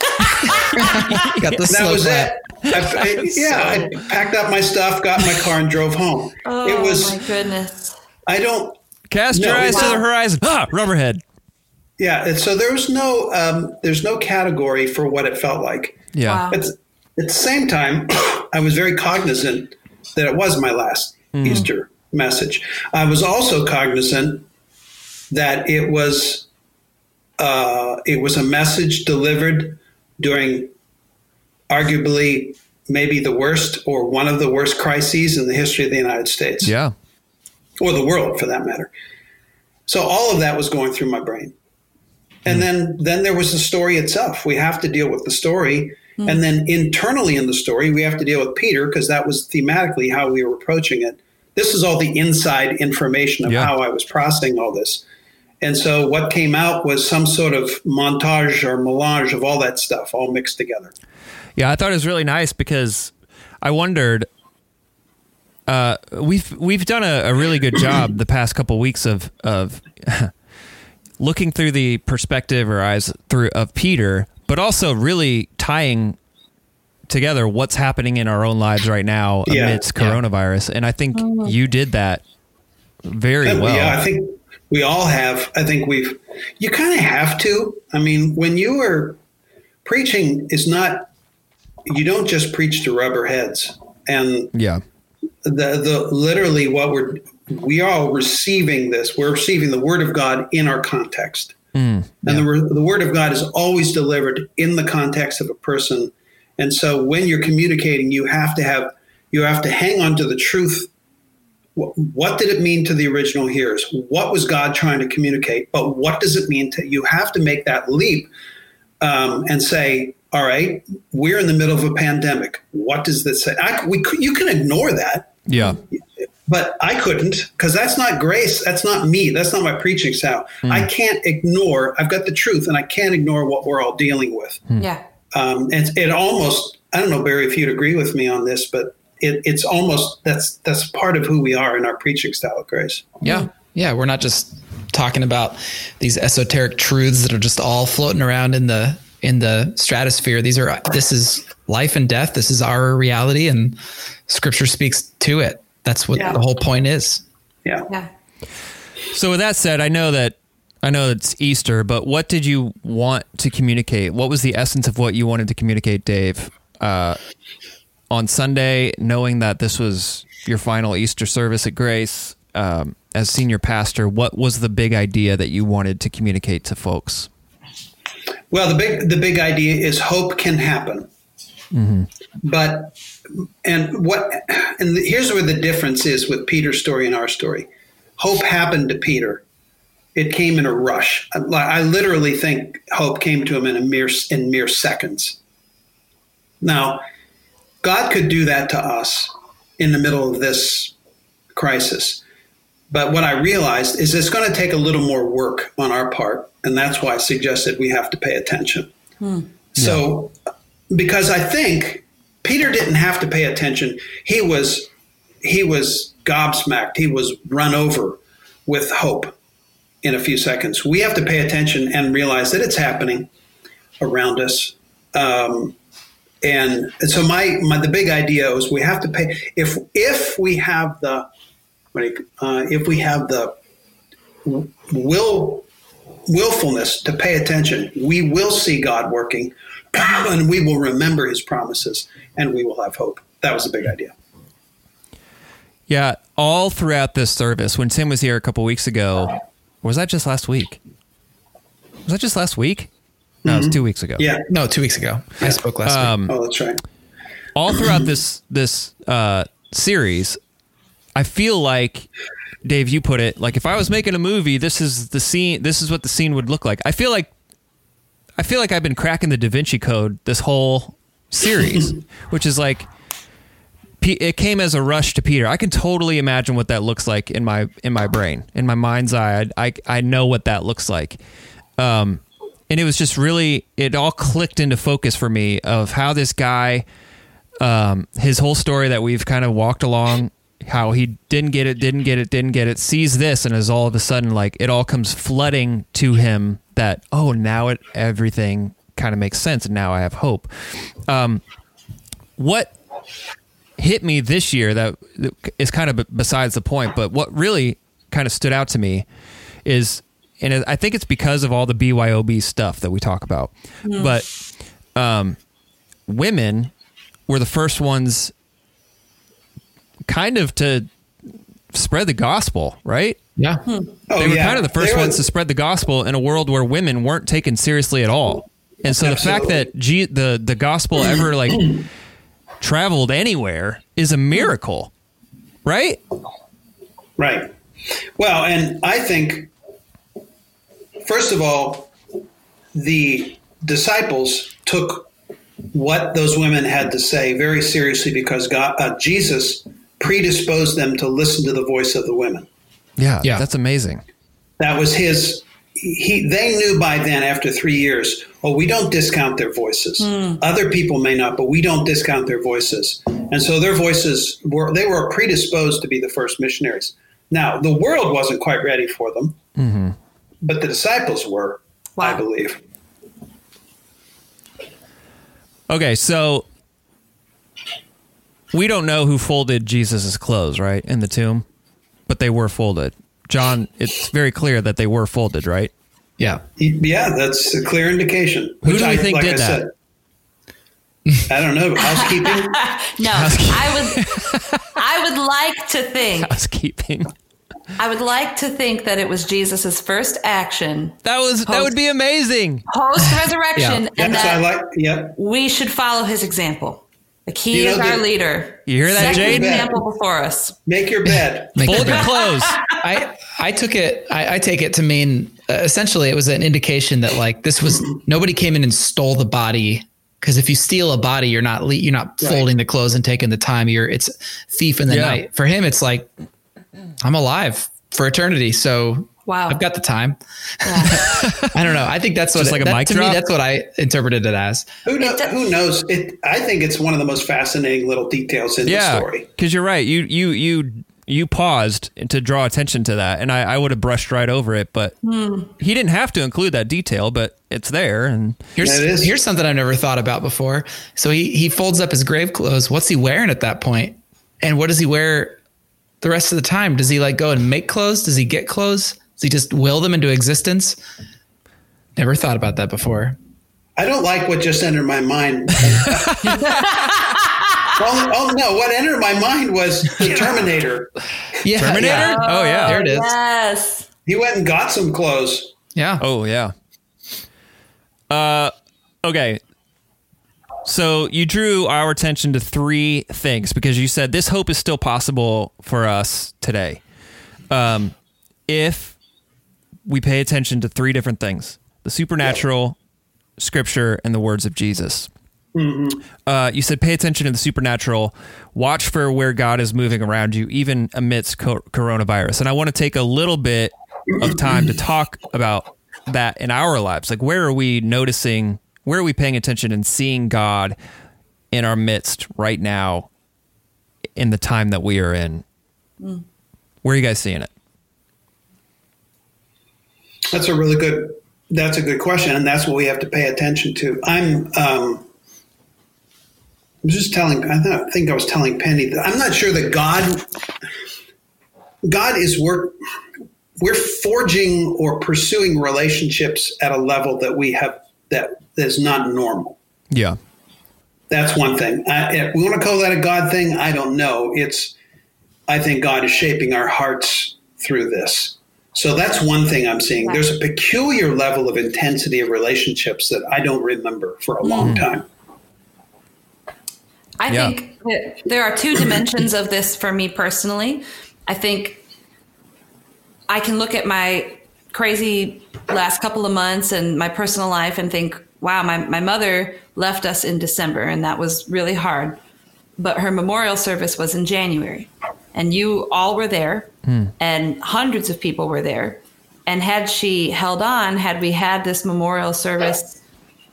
Got the That slow was clap. it. I, I- yeah, I packed up my stuff, got in my car, and drove home. oh it was. my goodness. I don't. Cast No, your eyes to the horizon. Ah, rubberhead. Yeah, and so there was no. Um, there's no category for what it felt like. Yeah. Wow. At, at the same time, I was very cognizant that it was my last Easter message. I was also cognizant that it was uh, it was a message delivered during arguably maybe the worst or one of the worst crises in the history of the United States Yeah. or the world for that matter. So all of that was going through my brain. And then then there was the story itself. We have to deal with the story. And then internally in the story, we have to deal with Peter because that was thematically how we were approaching it. This is all the inside information of Yeah. how I was processing all this. And so what came out was some sort of montage or melange of all that stuff all mixed together. Yeah, I thought it was really nice because I wondered. Uh, we've we've done a, a really good job the past couple weeks of of looking through the perspective or eyes through of Peter, but also really tying together what's happening in our own lives right now Yeah, amidst yeah. coronavirus. And I think oh. you did that very well. Yeah, I think we all have. I think we've. You kind of have to. I mean, when you are preaching, is not. You don't just preach to rubber heads, and yeah. the the literally what we're we are all receiving this. We're receiving the word of God in our context, hmm. and the the word of God is always delivered in the context of a person. And so, when you're communicating, you have to have you have to hang on to the truth what did it mean to the original hearers? What was God trying to communicate? But what does it mean to you? Have to make that leap um, and say, "All right, we're in the middle of a pandemic. What does this say?" I, we, you can ignore that, Yeah. but I couldn't because that's not grace. That's not me. That's not my preaching style. I can't ignore. I've got the truth, and I can't ignore what we're all dealing with. Yeah. Um, and it almost. I don't know, Barry, if you'd agree with me on this, but it, it's almost that's that's part of who we are in our preaching style of grace. Yeah. Yeah. We're not just talking about these esoteric truths that are just all floating around in the in the stratosphere. These are this is life and death. This is our reality and scripture speaks to it. That's what Yeah. the whole point is. Yeah. Yeah. So with that said, I know that I know it's Easter, but what did you want to communicate? What was the essence of what you wanted to communicate, Dave? Uh, on Sunday, knowing that this was your final Easter service at Grace, um, as senior pastor, what was the big idea that you wanted to communicate to folks? Well, the big the big idea is hope can happen, but and what and the, here's where the difference is with Peter's story and our story. Hope happened to Peter. It came in a rush. I, I literally think hope came to him in a mere in mere seconds. Now, God could do that to us in the middle of this crisis. But what I realized is it's going to take a little more work on our part. And that's why I suggested we have to pay attention. Hmm. So, because I think Peter didn't have to pay attention. He was, he was gobsmacked. He was run over with hope in a few seconds. We have to pay attention and realize that it's happening around us. Um, and, so my, my the big idea is we have to pay if if we have the uh, if we have the will willfulness to pay attention, we will see God working, and we will remember His promises, and we will have hope. That was a big idea. Yeah, all throughout this service, when Tim was here a couple weeks ago, was that just last week? Was that just last week? No, it was two weeks ago. Yeah. No, two weeks ago. I spoke last week. Oh, that's right. all throughout this this uh, series, I feel like Dave, you put it like if I was making a movie, this is the scene. This is what the scene would look like. I feel like I feel like I've been cracking the Da Vinci Code this whole series, which is like it came as a rush to Peter. I can totally imagine what that looks like in my in my brain, in my mind's eye. I I, I know what that looks like. Um, and it was just really it all clicked into focus for me of how this guy um, his whole story that we've kind of walked along how he didn't get it didn't get it didn't get it sees this and is all of a sudden like it all comes flooding to him that oh now it everything kind of makes sense and now i have hope um, what hit me this year that is kind of besides the point but what really kind of stood out to me is and i think it's because of all the byob stuff that we talk about but um, women were the first ones kind of to spread the gospel, right? Yeah. Oh, They were yeah. kind of the first were- ones to spread the gospel in a world where women weren't taken seriously at all. And so the fact that G- the the gospel ever like traveled anywhere is a miracle, right? Right. Well, and I think, first of all, the disciples took what those women had to say very seriously because God, uh, Jesus predisposed them to listen to the voice of the women. Yeah, Yeah. that's amazing. That was his. He they knew by then after three years. Oh, we don't discount their voices. Hmm. Other people may not, but we don't discount their voices. And so their voices were they were predisposed to be the first missionaries. Now the world wasn't quite ready for them, mm-hmm. but the disciples were, I believe. Okay, so we don't know who folded Jesus' clothes, right, in the tomb, but they were folded. John, it's very clear that they were folded, right? Yeah. Yeah, that's a clear indication. Who do you I- think like did I that? said, I don't know. Housekeeping. No, I would I would like to think Housekeeping. I would like to think that it was Jesus' first action That was that would be amazing. post resurrection Yeah. and yes, I that like. Yep. we should follow his example. Like key You know is our the- leader. You hear that, Set the Jade? example before us. Make your bed. Make Fold the your bed. clothes. I I took it. I, I take it to mean uh, essentially it was an indication that like this was nobody came in and stole the body because if you steal a body, you're not le- you're not Right. folding the clothes and taking the time. You're it's thief in the Yeah. night. For him, it's like I'm alive for eternity, so Wow. I've got the time. Yeah. I don't know. I think that's what Just like a that- mic to drop? me. That's what I interpreted it as. Who, know, It do- who knows? It. I think it's one of the most fascinating little details in the story. because you're right. You you you you paused to draw attention to that, and I, I would have brushed right over it, but hmm. he didn't have to include that detail, but it's there, and Here's That is- here's something I've never thought about before. So he he folds up his grave clothes. What's he wearing at that point? And what does he wear the rest of the time? Does he like go and make clothes? Does he get clothes? Does he just will them into existence? Never thought about that before. I don't like what just entered my mind. oh, oh, no! What entered my mind was the Terminator. Yeah, Terminator. Yeah. Oh yeah, There it is. Yes. He went and got some clothes. yeah. Oh yeah. Uh, okay. So you drew our attention to three things because you said this hope is still possible for us today. Um, if we pay attention to three different things: the supernatural, scripture, and the words of Jesus. Uh, you said pay attention to the supernatural. Watch for where God is moving around you, even amidst co- coronavirus. And I want to take a little bit of time to talk about that in our lives. Like, where are we noticing? Where are we paying attention and seeing God in our midst right now, in the time that we are in? Where are you guys seeing it? That's a really good. That's a good question, and that's what we have to pay attention to. I'm. Um, I was just telling. I thought, I think I was telling Penny that I'm not sure that God. God is work. We're forging or pursuing relationships at a level that we have that is not normal. Yeah. That's one thing. I, we want to call that a God thing. I don't know. It's. I think God is shaping our hearts through this. So that's one thing I'm seeing. There's a peculiar level of intensity of relationships that I don't remember for a long hmm. time. I Yeah. think that there are two dimensions of this for me personally. I think I can look at my crazy last couple of months and my personal life and think, wow, my, my mother left us in December and that was really hard. But her memorial service was in January and you all were there and hundreds of people were there. And had she held on, had we had this memorial service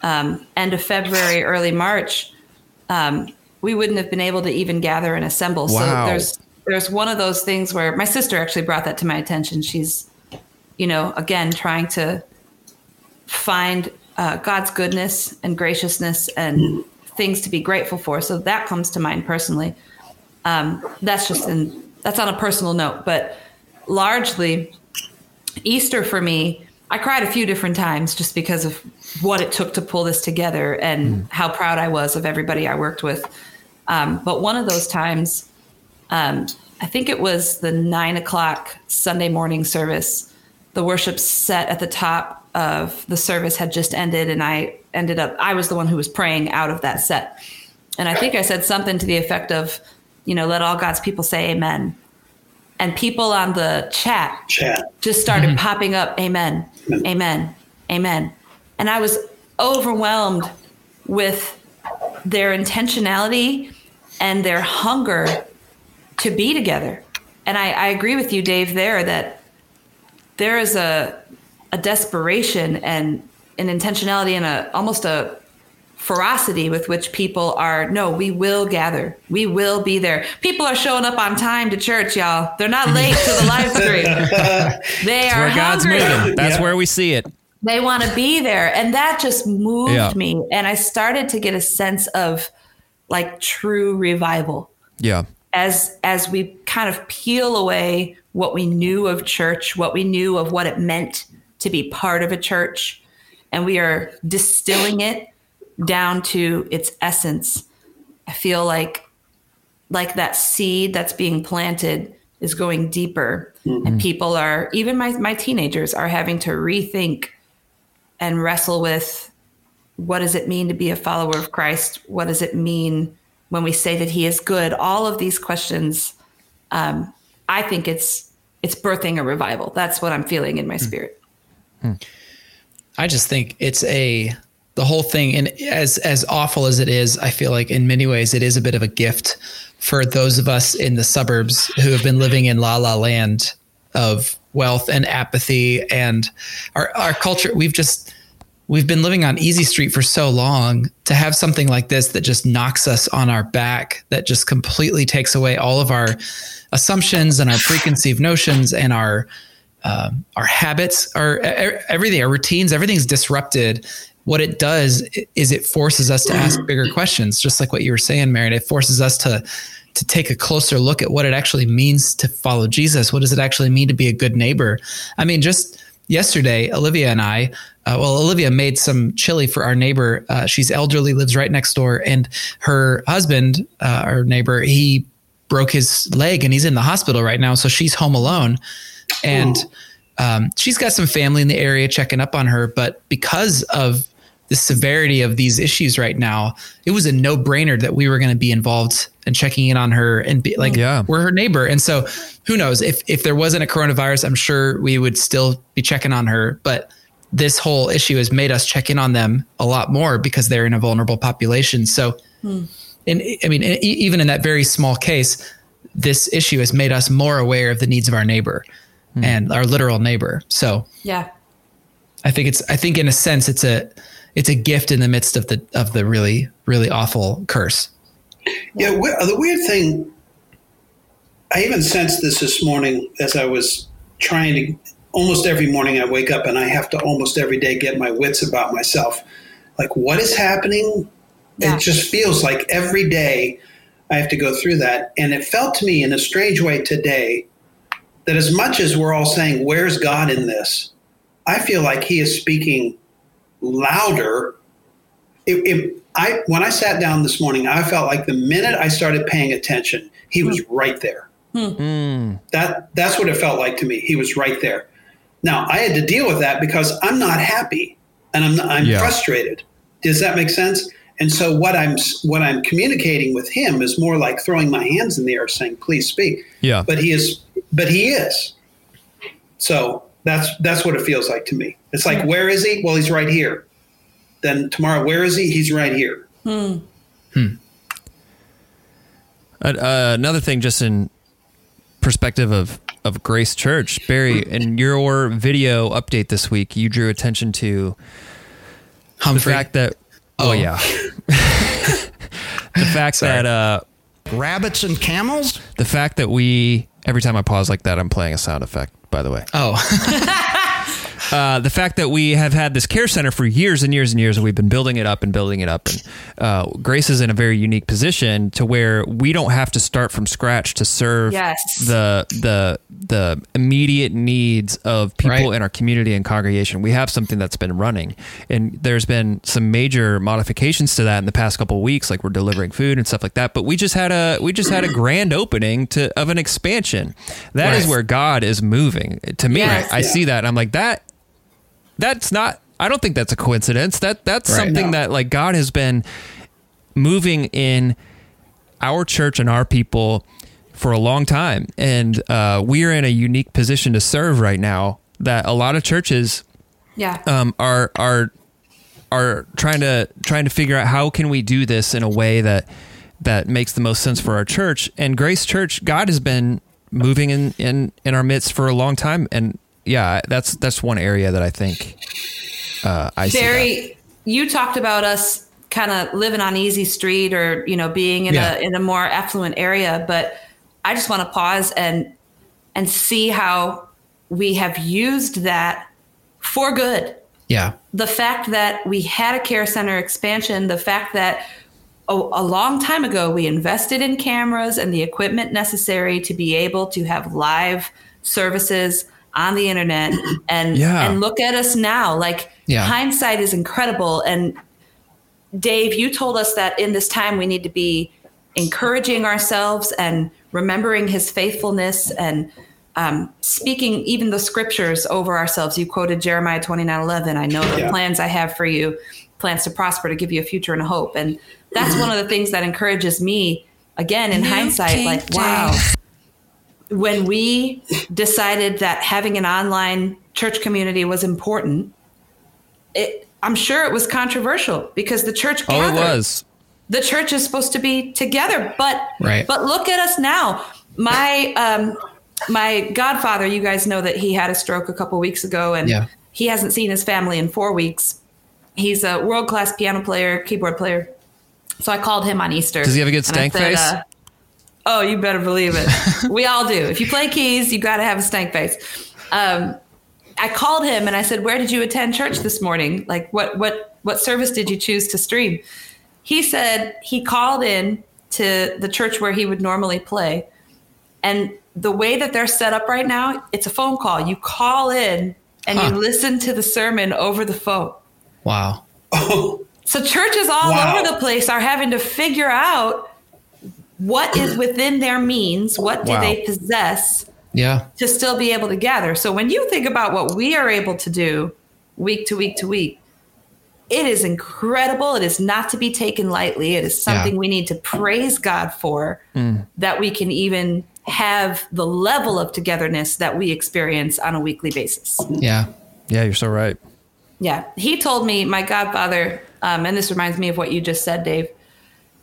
um, end of February, early March, um, we wouldn't have been able to even gather and assemble. Wow. So there's there's one of those things where my sister actually brought that to my attention. She's, you know, again trying to find uh, God's goodness and graciousness and things to be grateful for. So that comes to mind personally. Um, that's just in that's on a personal note, but largely Easter for me, I cried a few different times just because of what it took to pull this together and how proud I was of everybody I worked with. Um, but one of those times, um, I think it was the nine o'clock Sunday morning service. The worship set at the top of the service had just ended, and I ended up, I was the one who was praying out of that set. And I think I said something to the effect of, you know, let all God's people say amen. And people on the chat Chat. just started mm-hmm. popping up amen amen amen And I was overwhelmed with their intentionality and their hunger to be together. And I, I agree with you, Dave, there that there is a a desperation and an intentionality and a almost a ferocity with which people are no we will gather we will be there people are showing up on time to church y'all they're not late to the live stream they are Where God's hungry. moving. That's Yeah. where we see it. they want to be there and that just moved Yeah. me and i started to get a sense of like true revival Yeah. as as we kind of peel away what we knew of church, what we knew of what it meant to be part of a church, and we are distilling it down to its essence. I feel like like that seed that's being planted is going deeper and mm-hmm. people are even my my teenagers are having to rethink and wrestle with what does it mean to be a follower of Christ? What does it mean when we say that He is good? All of these questions, um, I think it's it's birthing a revival. That's what I'm feeling in my hmm. spirit. Hmm. I just think it's a the whole thing, and as as awful as it is, I feel like in many ways it is a bit of a gift for those of us in the suburbs who have been living in la la land of wealth and apathy and our our culture. We've just we've been living on easy street for so long to have something like this that just knocks us on our back that just completely takes away all of our assumptions and our preconceived notions and our um, our habits, our everything, our routines, everything's disrupted. What it does is it forces us to ask bigger questions, just like what you were saying, Mary. It forces us to to take a closer look at what it actually means to follow Jesus. What does it actually mean to be a good neighbor? I mean, just yesterday, Olivia and I, uh, well, Olivia made some chili for our neighbor. Uh, she's elderly, lives right next door, and her husband, uh, our neighbor, he broke his leg and he's in the hospital right now. So she's home alone and um, she's got some family in the area checking up on her. But because of the severity of these issues right now, it was a no brainer that we were going to be involved and checking in on her and be like, Yeah. we're her neighbor. And so who knows if, if there wasn't a coronavirus, I'm sure we would still be checking on her. But this whole issue has made us check in on them a lot more because they're in a vulnerable population. So, hmm. and I mean, e- even in that very small case, this issue has made us more aware of the needs of our neighbor hmm. and our literal neighbor. So Yeah. I think it's, I think in a sense, it's a, it's a gift in the midst of the, of the really, really awful curse. Yeah, we- the weird thing, I even sensed this this morning as I was trying to. Almost every morning I wake up and I have to almost every day get my wits about myself. Like, what is happening? Yeah. It just feels like every day I have to go through that. And it felt to me in a strange way today that as much as we're all saying, Where's God in this? I feel like He is speaking louder it, it, I when I sat down this morning, I felt like the minute I started paying attention, he was hmm. right there. Hmm. Hmm. That that's what it felt like to me. He was right there. Now I had to deal with that because I'm not happy and I'm I'm Yeah. frustrated. Does that make sense? And so what I'm what I'm communicating with him is more like throwing my hands in the air, saying, "Please speak." Yeah. But he is, but he is. So that's that's what it feels like to me. It's like, where is he? Well, he's right here. Then tomorrow, where is he? He's right here. Uh, uh, another thing, just in perspective of of Grace Church, Barry, in your video update this week, you drew attention to the fact that oh, Oh. yeah, the fact that uh, Rabbits and camels? the fact that we every time I pause like that, I'm playing a sound effect. By the way, oh, uh, the fact that we have had this care center for years and years and years, and we've been building it up and building it up. And uh, Grace is in a very unique position to where we don't have to start from scratch to serve Yes. the the the immediate needs of people Right. in our community and congregation. We have something that's been running, and there's been some major modifications to that in the past couple of weeks. Like we're delivering food and stuff like that. But we just had a we just had a grand opening to of an expansion. That is Right. where God is moving. To me, Yes. I see that. And I'm like that that's not i don't think that's a coincidence that that's Right. something No. that like god has been moving in our church and our people for a long time and uh, we are in a unique position to serve right now that a lot of churches Yeah. um, are are are trying to trying to figure out how can we do this in a way that that makes the most sense for our church. And Grace Church, God has been moving in in in our midst for a long time, and yeah, that's that's one area that I think uh, I see. that. Barry, you talked about us kind of living on easy street or you know being in Yeah. a in a more affluent area, but I just want to pause and and see how we have used that for good. Yeah. The fact that we had a care center expansion, the fact that a, a long time ago we invested in cameras and the equipment necessary to be able to have live services on the internet and Yeah. and look at us now like Yeah. hindsight is incredible and Dave you told us that in this time we need to be encouraging ourselves and remembering his faithfulness and um, speaking even the scriptures over ourselves. You quoted Jeremiah 29 11. I know the Yeah. plans I have for you, plans to prosper, to give you a future and a hope. And that's one of the things that encourages me, again, in hindsight, like, wow. When we decided that having an online church community was important, it, I'm sure it was controversial because the church Oh, it was. the church is supposed to be together but Right. but look at us now my um my godfather you guys know that he had a stroke a couple weeks ago and Yeah. he hasn't seen his family in four weeks he's a world class piano player keyboard player so i called him on easter Does he have a good stank face? Oh you better believe it we all do if you play keys you got to have a stank face um, I called him and I said, "Where did you attend church this morning? Like, what what what service did you choose to stream?" He said he called in to the church where he would normally play, and the way that they're set up right now, it's a phone call. You call in and Huh. you listen to the sermon over the phone. Wow. So churches all Wow. over the place are having to figure out what is within their means, what do Wow. they possess Yeah. to still be able to gather. So when you think about what we are able to do week to week to week, it is incredible. It is not to be taken lightly. It is something Yeah. we need to praise God for that we can even have the level of togetherness that we experience on a weekly basis. Yeah. Yeah, you're so right. Yeah. He told me, my godfather, um, and this reminds me of what you just said, Dave.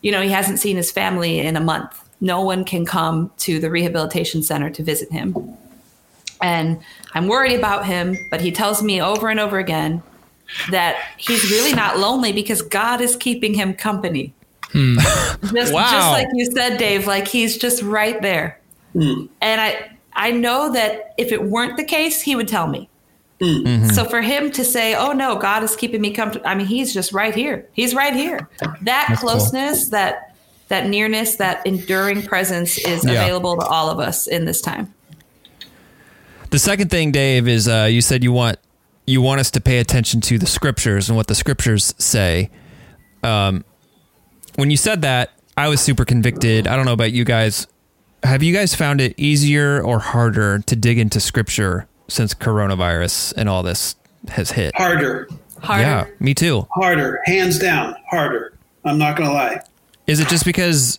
You know, he hasn't seen his family in a month. No one can come to the rehabilitation center to visit him. And I'm worried about him, but he tells me over and over again that he's really not lonely because God is keeping him company. Hmm. Just, Wow. just like you said, Dave, like he's just right there. Hmm. And I I know that if it weren't the case, he would tell me. So for him to say, "Oh no, God is keeping me comfortable," I mean, he's just right here. He's right here. That That's cool. closeness, that that nearness, that enduring presence is Yeah. available to all of us in this time. The second thing, Dave, is uh, you said you want you want us to pay attention to the scriptures and what the scriptures say. Um, when you said that, I was super convicted. I don't know about you guys. Have you guys found it easier or harder to dig into scripture since coronavirus and all this has hit? harder, Harder. Yeah, me too. harder, hands down, harder. I'm not going to lie. Is it just because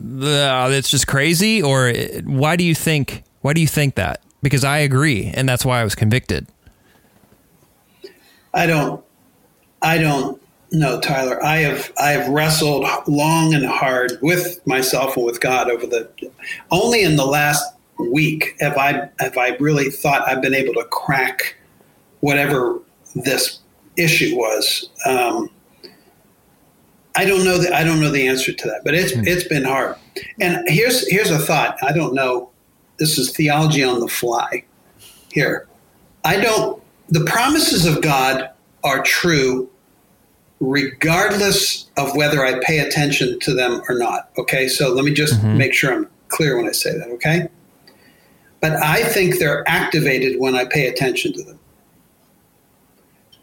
the, it's just crazy, or it- why do you think why do you think that? Because I agree, and that's why I was convicted. I don't. I don't know, Tyler. I have I have wrestled long and hard with myself and with God over the. Only in the last week have I have I really thought I've been able to crack whatever this issue was. Um, I don't know that I don't know the answer to that, but it's it's been hard. And here's here's a thought. I don't know. This is theology on the fly. Here, I don't. The promises of God are true, regardless of whether I pay attention to them or not. Okay, so let me just make sure I'm clear when I say that. Okay, but I think they're activated when I pay attention to them.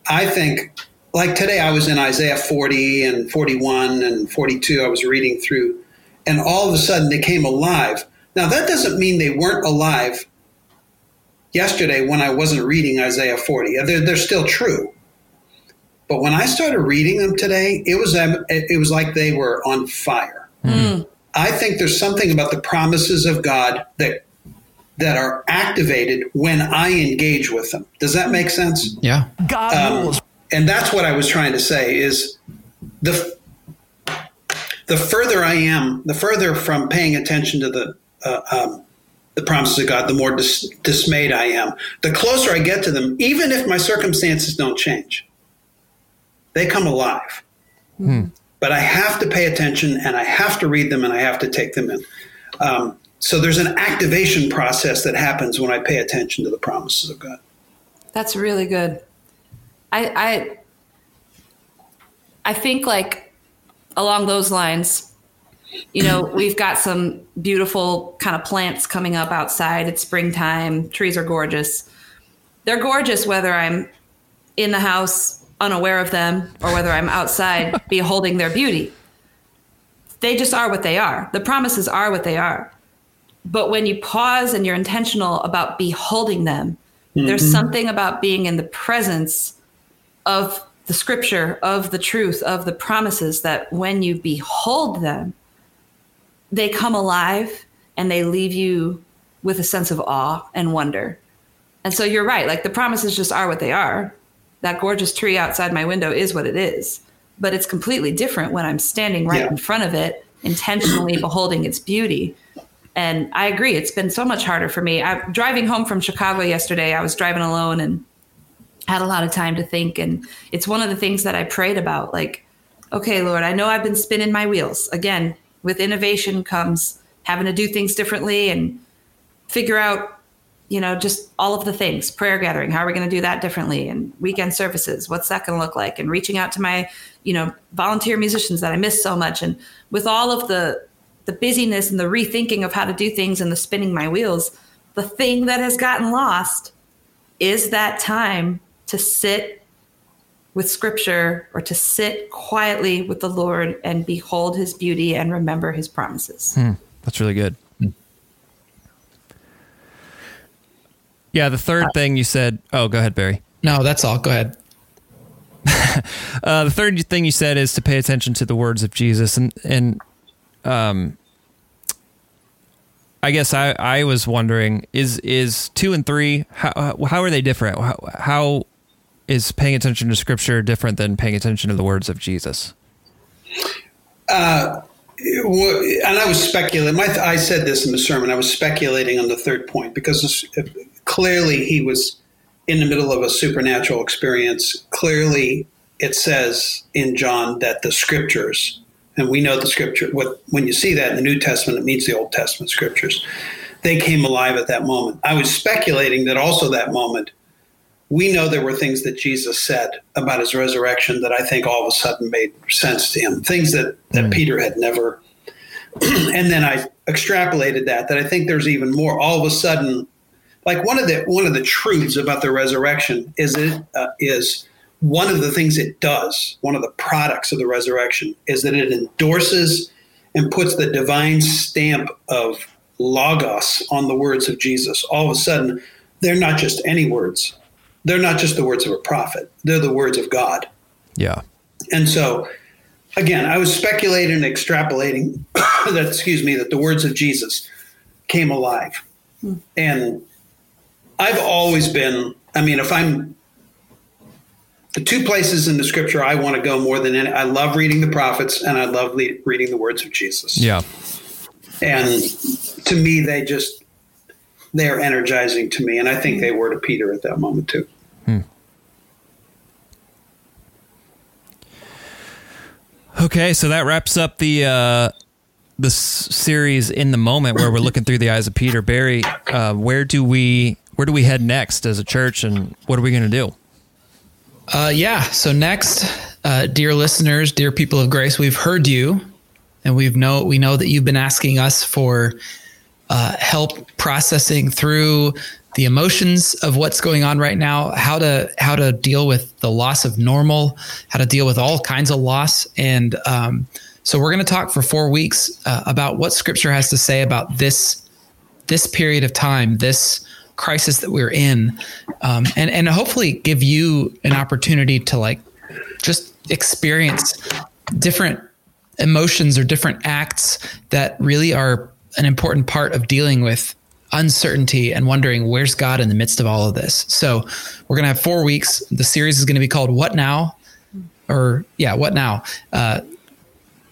I think, like today, I was in Isaiah 40 and 41 and 42. I was reading through, and all of a sudden they came alive. Now, that doesn't mean they weren't alive yesterday when I wasn't reading Isaiah 40. They're, they're still true. But when I started reading them today, it was um, it was like they were on fire. I think there's something about the promises of God that that are activated when I engage with them. Does that make sense? Yeah. God Um, rules. and that's what I was trying to say is the the further I am, the further from paying attention to the uh, um, the promises of God, the more dis- dismayed I am. The closer I get to them, even if my circumstances don't change, they come alive. Hmm. But I have to pay attention and I have to read them and I have to take them in. Um, so there's an activation process that happens when I pay attention to the promises of God. That's really good. I I I think like along those lines, you know, we've got some beautiful kind of plants coming up outside. It's springtime. Trees are gorgeous. They're gorgeous whether I'm in the house unaware of them or whether I'm outside beholding their beauty. They just are what they are. The promises are what they are. But when you pause and you're intentional about beholding them, mm-hmm. there's something about being in the presence of the scripture, of the truth, of the promises that when you behold them, they come alive and they leave you with a sense of awe and wonder. And so you're right, like the promises just are what they are. That gorgeous tree outside my window is what it is, but it's completely different when I'm standing right yeah. in front of it, intentionally beholding its beauty. And I agree, it's been so much harder for me. I driving home from Chicago yesterday, I was driving alone and had a lot of time to think and it's one of the things that I prayed about like okay, Lord, I know I've been spinning my wheels. Again, with innovation comes having to do things differently and figure out you know just all of the things prayer gathering how are we going to do that differently and weekend services what's that going to look like and reaching out to my you know volunteer musicians that i miss so much and with all of the the busyness and the rethinking of how to do things and the spinning my wheels the thing that has gotten lost is that time to sit with scripture or to sit quietly with the Lord and behold his beauty and remember his promises. Hmm, that's really good. Yeah, the third uh, thing you said. Oh, go ahead, Barry. No, that's all. Go ahead. uh, the third thing you said is to pay attention to the words of Jesus, and and um, I guess I I was wondering is is two and three how how are they different? How, how is paying attention to scripture different than paying attention to the words of Jesus? Uh, and I was speculating. I said this in the sermon. I was speculating on the third point because clearly he was in the middle of a supernatural experience. Clearly, it says in John that the scriptures, and we know the scripture. when you see that in the New Testament, it means the Old Testament scriptures. They came alive at that moment. I was speculating that also that moment we know there were things that Jesus said about his resurrection that I think all of a sudden made sense to him, things that, that mm. Peter had never. and then I extrapolated that, that I think there's even more. All of a sudden, like one of the one of the truths about the resurrection is it uh, is one of the things it does, one of the products of the resurrection is that it endorses and puts the divine stamp of logos on the words of Jesus. All of a sudden, they're not just any words they're not just the words of a prophet, they're the words of God. Yeah. And so, again, I was speculating and extrapolating that, excuse me, that the words of Jesus came alive. Hmm. And I've always been, I mean, if I'm the two places in the scripture I want to go more than any, I love reading the prophets and I love le- reading the words of Jesus. Yeah. And to me, they just, they're energizing to me. And I think they were to Peter at that moment too. Hmm. Okay, so that wraps up the uh, the series in the moment where we're looking through the eyes of Peter Barry. Uh, where do we where do we head next as a church, and what are we going to do? Uh, yeah. So next, uh, dear listeners, dear people of grace, we've heard you, and we've know we know that you've been asking us for uh, help processing through the emotions of what's going on right now, how to how to deal with the loss of normal, how to deal with all kinds of loss, and um, so we're going to talk for four weeks uh, about what Scripture has to say about this this period of time, this crisis that we're in, um, and and hopefully give you an opportunity to like just experience different emotions or different acts that really are an important part of dealing with uncertainty and wondering where's God in the midst of all of this. So we're going to have four weeks. The series is going to be called What Now? Or, yeah, What Now? Uh,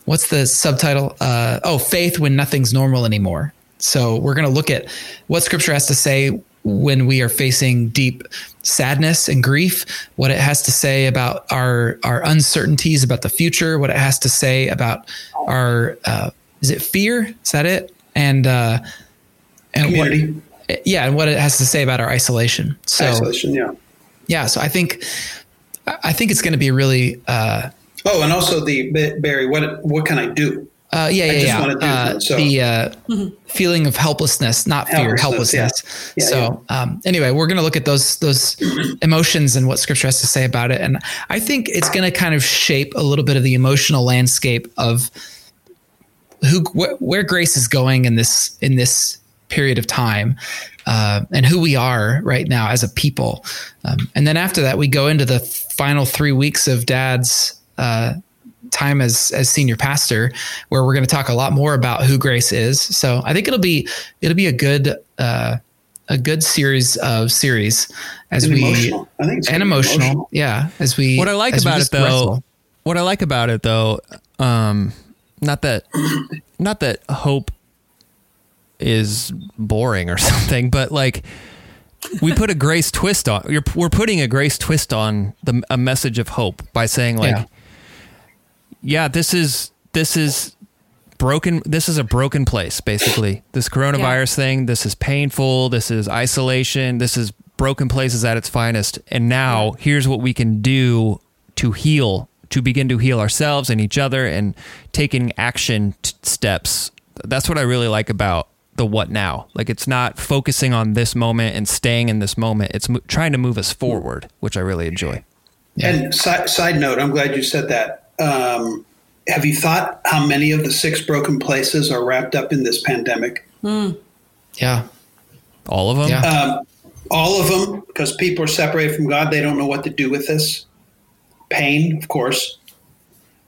what's the subtitle? Uh, oh, Faith When Nothing's Normal Anymore. So we're going to look at what scripture has to say when we are facing deep sadness and grief, what it has to say about our our uncertainties about the future, what it has to say about our uh, is it fear? Is that it? And uh, and Community. what, yeah, and what it has to say about our isolation. So Isolation, yeah. yeah, so I think I think it's going to be really uh, Oh, and also the Barry. What what can I do? Uh, yeah, yeah, just yeah. wanna do Uh, that, so- the uh, feeling of helplessness, not fear, Helplessness, helplessness. yeah. Yeah, so, Um, anyway, we're going to look at those those emotions and what Scripture has to say about it, and I think it's going to kind of shape a little bit of the emotional landscape of who wh- where grace is going in this in this period of time. Uh, and who we are right now as a people, um, and then after that, we go into the final three weeks of Dad's uh, time as as senior pastor where we're going to talk a lot more about who grace is so i think it'll be it'll be a good uh a good series of series as And we emotional. I think and emotional, emotional. yeah as we What I like about it though, wrestle. what I like about it though, um, not that, not that hope is boring or something, but like we put a grace twist on. You're, we're putting a grace twist on the a message of hope by saying like, Yeah. Yeah, this is this is broken. This is a broken place, basically. This coronavirus thing. This is painful. This is isolation. This is broken places at its finest. And now here's what we can do to heal, to begin to heal ourselves and each other, and taking action t- steps. That's what I really like about the what now. Like it's not focusing on this moment and staying in this moment. It's mo- trying to move us forward, which I really enjoy. And side, side note, I'm glad you said that. Um, have you thought how many of the six broken places are wrapped up in this pandemic? yeah All of them. Yeah. Um, all of them, because people are separated from God. They don't know what to do with this. Pain, of course.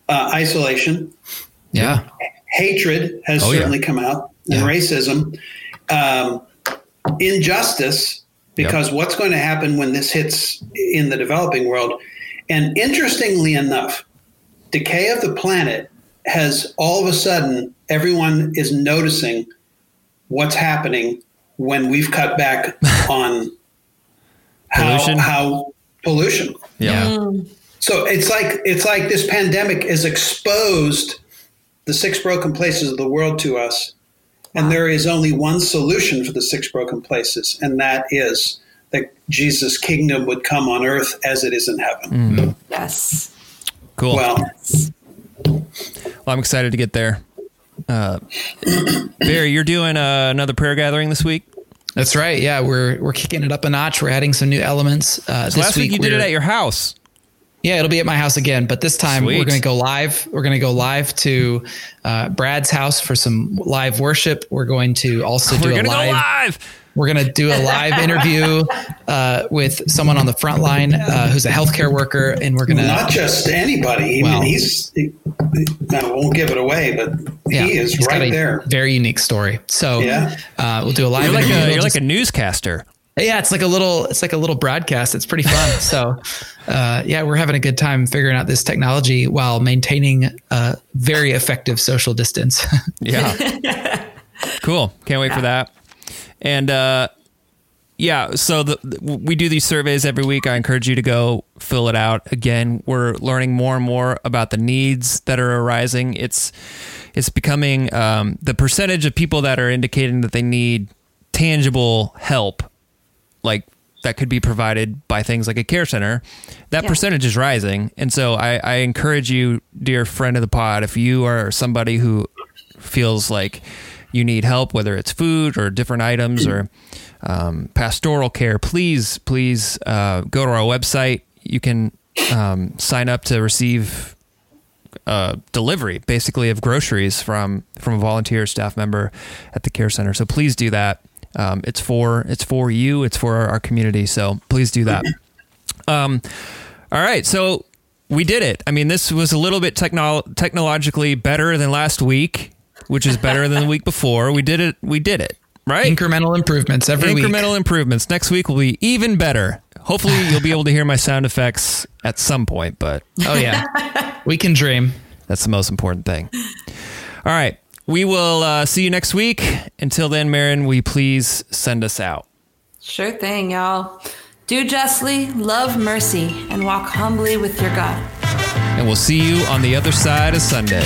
Uh, isolation. yeah Hatred has Oh, yeah. certainly come out, and Yeah. racism. Um, injustice, because what's going to happen when this hits in the developing world? And interestingly enough, decay of the planet has all of a sudden everyone is noticing what's happening when we've cut back on how Pollution? how pollution. yeah. Mm. So it's like it's like this pandemic has exposed the six broken places of the world to us, and there is only one solution for the six broken places, and that is that Jesus' kingdom would come on earth as it is in heaven. Mm. Yes. Cool. Well, Well, I'm excited to get there. Uh, Barry, you're doing uh, another prayer gathering this week. that's right yeah we're we're kicking it up a notch we're adding some new elements uh, So this last week, you did it at your house. Yeah, it'll be at my house again, but this time Sweet. we're going to go live. We're going to go live to uh, Brad's house for some live worship. We're going to also do We're a live. go live. We're going to do a live interview uh, with someone on the front line uh, who's a healthcare worker, and we're going to not just anybody. I Well- mean, he's he, I won't give it away, but Yeah, he is he's got right a there. Very unique story. So Yeah. uh, we'll do a live. You're like a you're like a newscaster. yeah, it's like a little it's like a little broadcast. It's pretty fun. so uh, yeah, we're having a good time figuring out this technology while maintaining a very effective social distance. Yeah. cool. Can't wait for that. And uh, yeah, so the, we do these surveys every week. I encourage you to go fill it out. Again, we're learning more and more about the needs that are arising. It's it's becoming um, the percentage of people that are indicating that they need tangible help, like that could be provided by things like a care center. That Yeah. percentage is rising, and so I, I encourage you, dear friend of the pod, if you are somebody who feels like you need help, whether it's food or different items or um, pastoral care, please, please uh, go to our website. You can um, sign up to receive uh, delivery, basically, of groceries from from a volunteer staff member at the care center. So please do that. Um, it's for it's for you. It's for our, community. So please do that. Um, all right. So we did it. I mean, this was a little bit techno- technologically better than last week, which is better than the week before. We did it. We did it. Right? Incremental improvements every week. Incremental improvements. Next week will be even better. Hopefully, you'll be able to hear my sound effects at some point, but Oh yeah, we can dream. that's the most important thing. All right. We will uh, see you next week. Until then, Marin, will you please send us out? Sure thing, y'all. Do justly, love mercy, and walk humbly with your God. And we'll see you on the other side of Sunday.